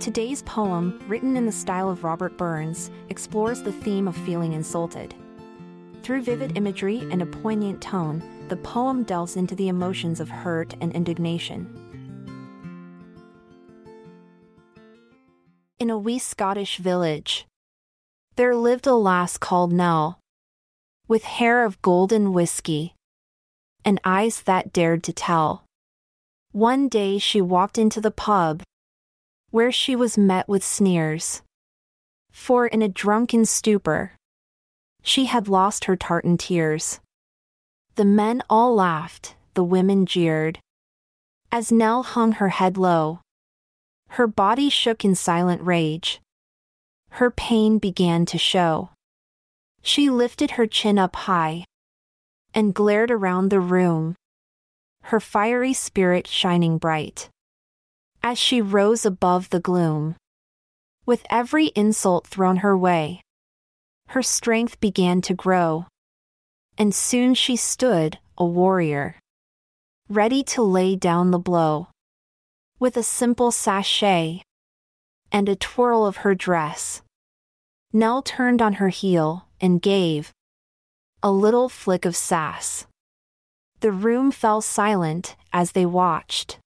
Today's poem, written in the style of Robert Burns, explores the theme of feeling insulted. Through vivid imagery and a poignant tone, the poem delves into the emotions of hurt and indignation. In a wee Scottish village, there lived a lass called Nell, with hair of golden whiskey, and eyes that dared to tell. One day she walked into the pub, where she was met with sneers. For in a drunken stupor, she had lost her tartan tears. The men all laughed, the women jeered. As Nell hung her head low, her body shook in silent rage. Her pain began to show. She lifted her chin up high and glared around the room, her fiery spirit shining bright. As she rose above the gloom, with every insult thrown her way, her strength began to grow, and soon she stood, a warrior, ready to lay down the blow. With a simple sashay and a twirl of her dress, Nell turned on her heel and gave a little flick of sass. The room fell silent as they watched.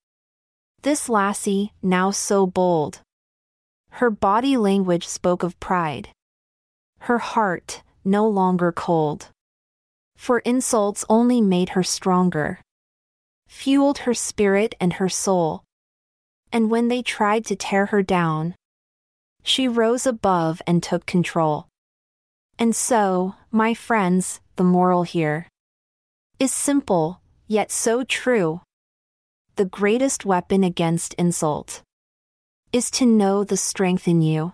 This lassie, now so bold. Her body language spoke of pride. Her heart, no longer cold. For insults only made her stronger, fueled her spirit and her soul. And when they tried to tear her down, she rose above and took control. And so, my friends, the moral here is simple, yet so true. The greatest weapon against insult is to know the strength in you.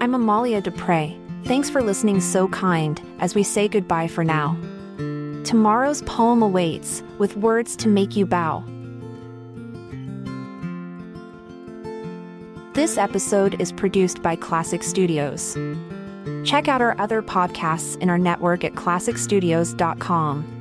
I'm Amalia Dupre. Thanks for listening so kind as we say goodbye for now. Tomorrow's poem awaits with words to make you bow. This episode is produced by Klassic Studios. Check out our other podcasts in our network at klassicstudios.com.